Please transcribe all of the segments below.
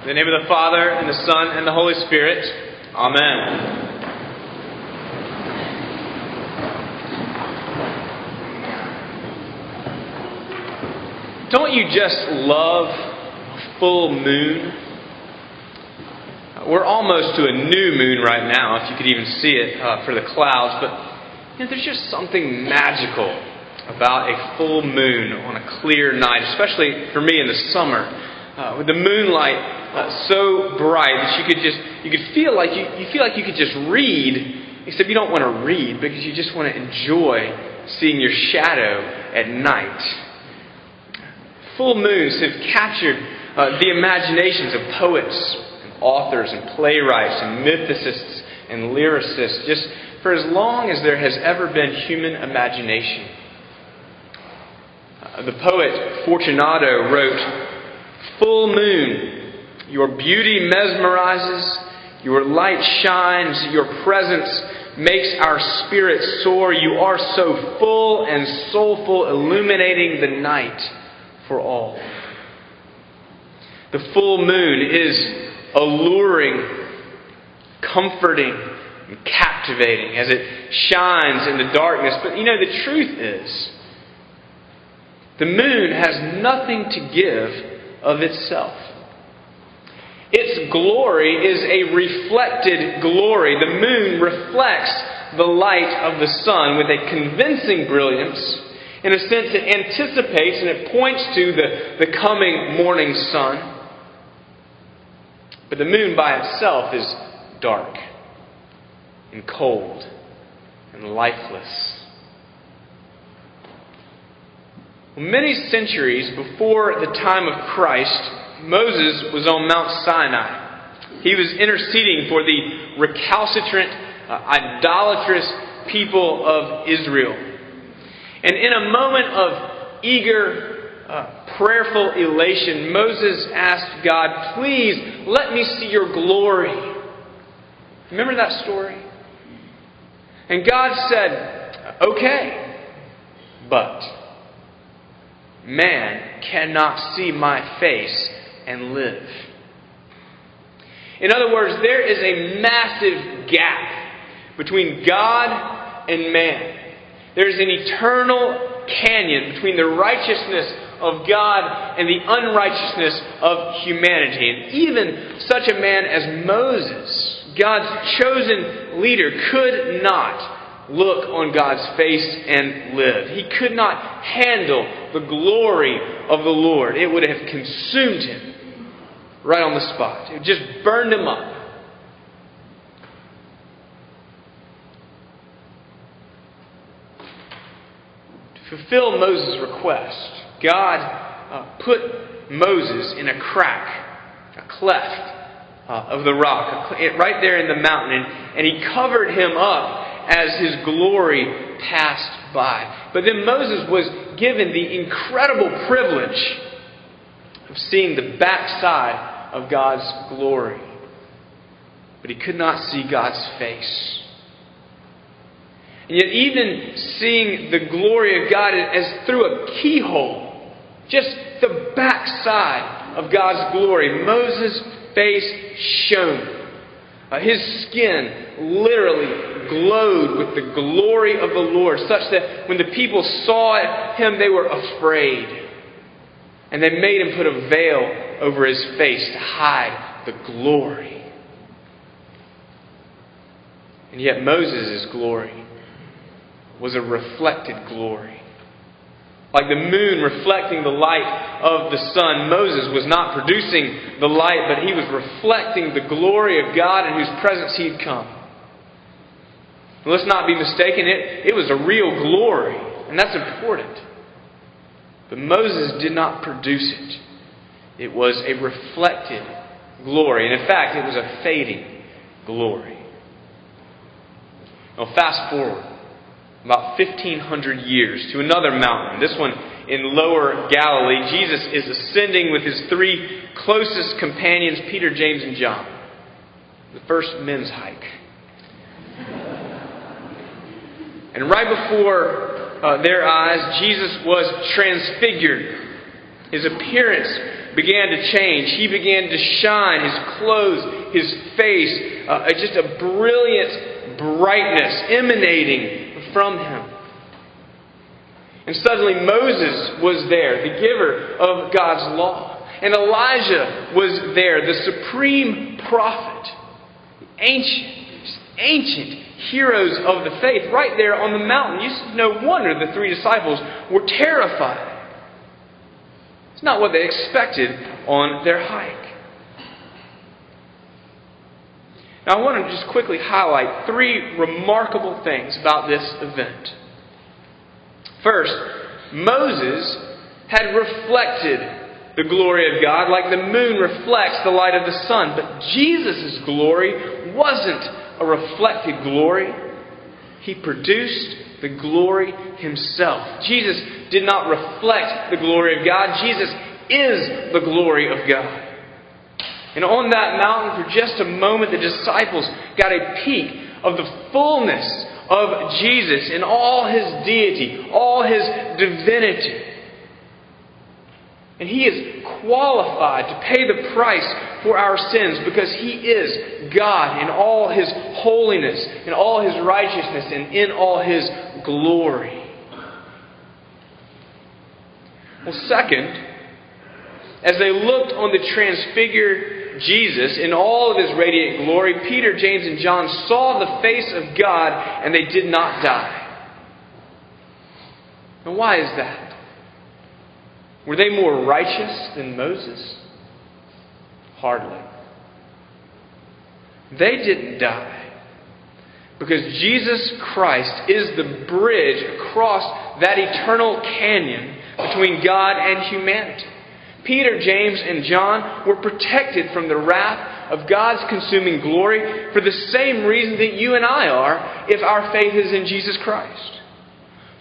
In the name of the Father, and the Son, and the Holy Spirit. Amen. Don't you just love a full moon? We're almost to a new moon right now, if you could even see it uh, for the clouds, but you know, there's just something magical about a full moon on a clear night, especially for me in the summer, uh, with the moonlight uh, so bright that you could just you could feel like you, you feel like you could just read, except you don't want to read because you just want to enjoy seeing your shadow at night full moons have captured uh, the imaginations of poets and authors and playwrights and mythicists and lyricists just for as long as there has ever been human imagination. Uh, the poet Fortunato wrote, Full moon, your beauty mesmerizes, your light shines, your presence makes our spirits soar. You are so full and soulful, illuminating the night for all. The full moon is alluring, comforting, and captivating as it shines in the darkness. But you know, the truth is, the moon has nothing to give of itself. Its glory is a reflected glory. The moon reflects the light of the sun with a convincing brilliance in a sense, it anticipates and it points to the, the coming morning sun. But the moon by itself is dark and cold and lifeless. Well, many centuries before the time of Christ, Moses was on Mount Sinai. He was interceding for the recalcitrant, uh, idolatrous people of Israel. And in a moment of eager, uh, prayerful elation, Moses asked God, Please let me see your glory. Remember that story? And God said, Okay, but man cannot see my face and live. In other words, there is a massive gap between God and man. There's an eternal canyon between the righteousness of God and the unrighteousness of humanity. And even such a man as Moses, God's chosen leader, could not look on God's face and live. He could not handle the glory of the Lord. It would have consumed him right on the spot, it just burned him up. To fulfill Moses' request, God uh, put Moses in a crack, a cleft uh, of the rock, right there in the mountain, and, and he covered him up as his glory passed by. But then Moses was given the incredible privilege of seeing the backside of God's glory. But he could not see God's face. And yet, even seeing the glory of God as through a keyhole, just the backside of God's glory, Moses' face shone. Uh, his skin literally glowed with the glory of the Lord, such that when the people saw him, they were afraid. And they made him put a veil over his face to hide the glory. And yet, Moses' glory was a reflected glory. Like the moon reflecting the light of the sun, Moses was not producing the light, but he was reflecting the glory of God in whose presence he had come. And let's not be mistaken, it, it was a real glory, and that's important. But Moses did not produce it. It was a reflected glory. And in fact, it was a fading glory. Now, fast forward about 1,500 years to another mountain, this one in lower Galilee. Jesus is ascending with his three closest companions, Peter, James, and John. The first men's hike. And right before uh, their eyes, Jesus was transfigured. His appearance began to change. He began to shine. His clothes, his face, uh, just a brilliant brightness emanating from him. And suddenly Moses was there, the giver of God's law. And Elijah was there, the supreme prophet, ancient, ancient heroes of the faith, right there on the mountain. You, no wonder the three disciples were terrified. It's not what they expected on their hike. Now, I want to just quickly highlight three remarkable things about this event. First, Moses had reflected the glory of God like the moon reflects the light of the sun. But Jesus' glory wasn't a reflected glory, He produced the glory Himself. Jesus did not reflect the glory of God, Jesus is the glory of God. And on that mountain, for just a moment, the disciples got a peek of the fullness of Jesus in all his deity, all his divinity. And he is qualified to pay the price for our sins because he is God in all his holiness, in all his righteousness, and in all his glory. Well, second, as they looked on the transfigured Jesus in all of his radiant glory, Peter, James, and John saw the face of God and they did not die. And why is that? Were they more righteous than Moses? Hardly. They didn't die because Jesus Christ is the bridge across that eternal canyon between God and humanity. Peter, James, and John were protected from the wrath of God's consuming glory for the same reason that you and I are if our faith is in Jesus Christ.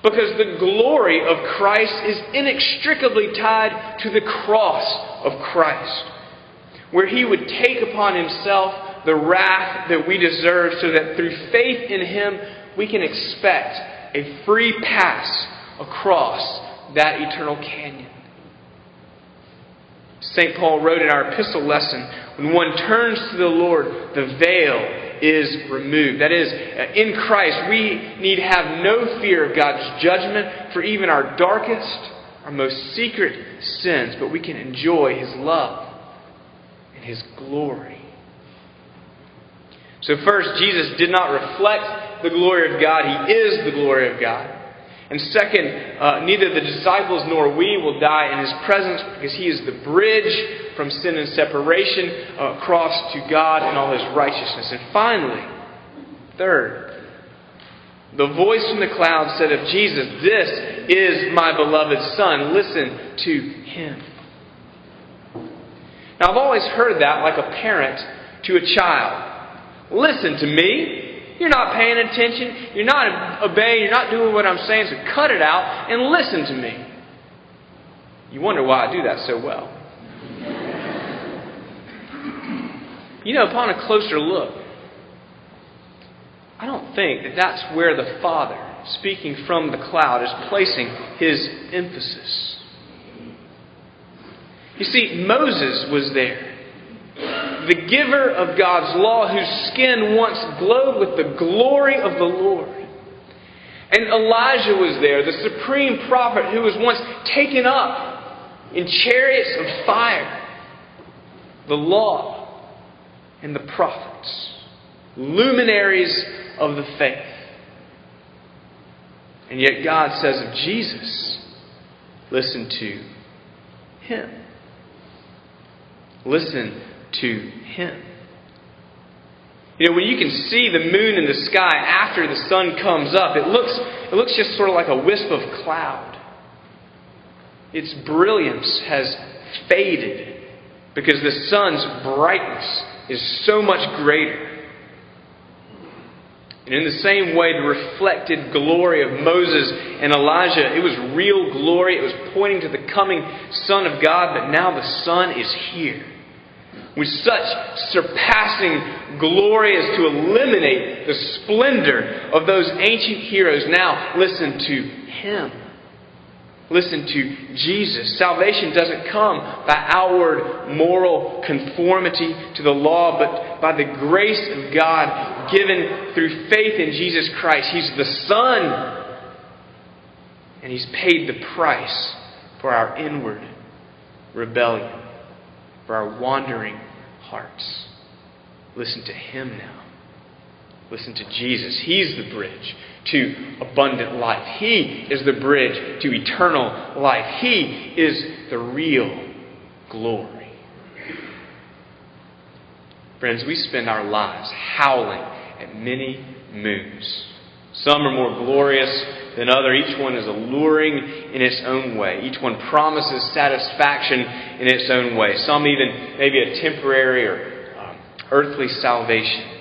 Because the glory of Christ is inextricably tied to the cross of Christ, where he would take upon himself the wrath that we deserve so that through faith in him we can expect a free pass across that eternal canyon. St. Paul wrote in our epistle lesson when one turns to the Lord, the veil is removed. That is, uh, in Christ, we need have no fear of God's judgment for even our darkest, our most secret sins, but we can enjoy His love and His glory. So, first, Jesus did not reflect the glory of God, He is the glory of God. And second, uh, neither the disciples nor we will die in his presence because he is the bridge from sin and separation uh, across to God and all his righteousness. And finally, third, the voice from the cloud said of Jesus, This is my beloved Son. Listen to him. Now, I've always heard that like a parent to a child. Listen to me. You're not paying attention. You're not obeying. You're not doing what I'm saying. So cut it out and listen to me. You wonder why I do that so well. You know, upon a closer look, I don't think that that's where the Father, speaking from the cloud, is placing his emphasis. You see, Moses was there the giver of God's law, whose skin once glowed with the glory of the Lord. And Elijah was there, the supreme prophet who was once taken up in chariots of fire. The law and the prophets, luminaries of the faith. And yet God says of Jesus, listen to him. Listen to Him. You know, when you can see the moon in the sky after the sun comes up, it looks, it looks just sort of like a wisp of cloud. Its brilliance has faded because the sun's brightness is so much greater. And in the same way, the reflected glory of Moses and Elijah, it was real glory. It was pointing to the coming Son of God, but now the sun is here with such surpassing glory as to eliminate the splendor of those ancient heroes. Now, listen to him. Listen to Jesus. Salvation doesn't come by outward moral conformity to the law, but by the grace of God given through faith in Jesus Christ. He's the Son, and He's paid the price for our inward rebellion, for our wandering hearts. Listen to Him now. Listen to Jesus. He's the bridge to abundant life. He is the bridge to eternal life. He is the real glory. Friends, we spend our lives howling at many moons. Some are more glorious than other. Each one is alluring in its own way. Each one promises satisfaction in its own way. Some even maybe a temporary or um, earthly salvation.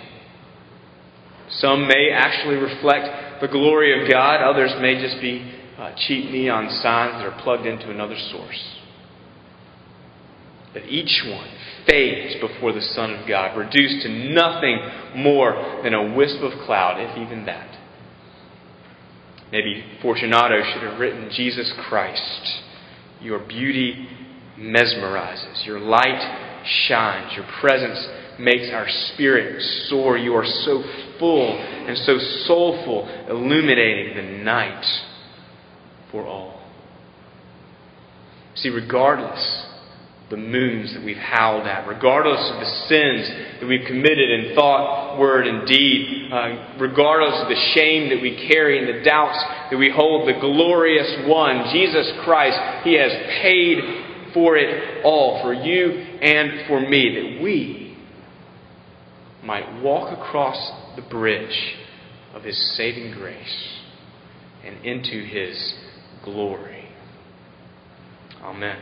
Some may actually reflect the glory of God. Others may just be uh, cheap neon signs that are plugged into another source. But each one fades before the Son of God, reduced to nothing more than a wisp of cloud, if even that. Maybe Fortunato should have written Jesus Christ. Your beauty mesmerizes, your light shines, your presence makes our spirit soar. You are so full and so soulful, illuminating the night for all. See, regardless the moons that we've howled at, regardless of the sins that we've committed in thought, word, and deed, uh, regardless of the shame that we carry and the doubts that we hold, the glorious one, Jesus Christ, He has paid for it all, for you and for me, that we might walk across the bridge of His saving grace and into His glory. Amen.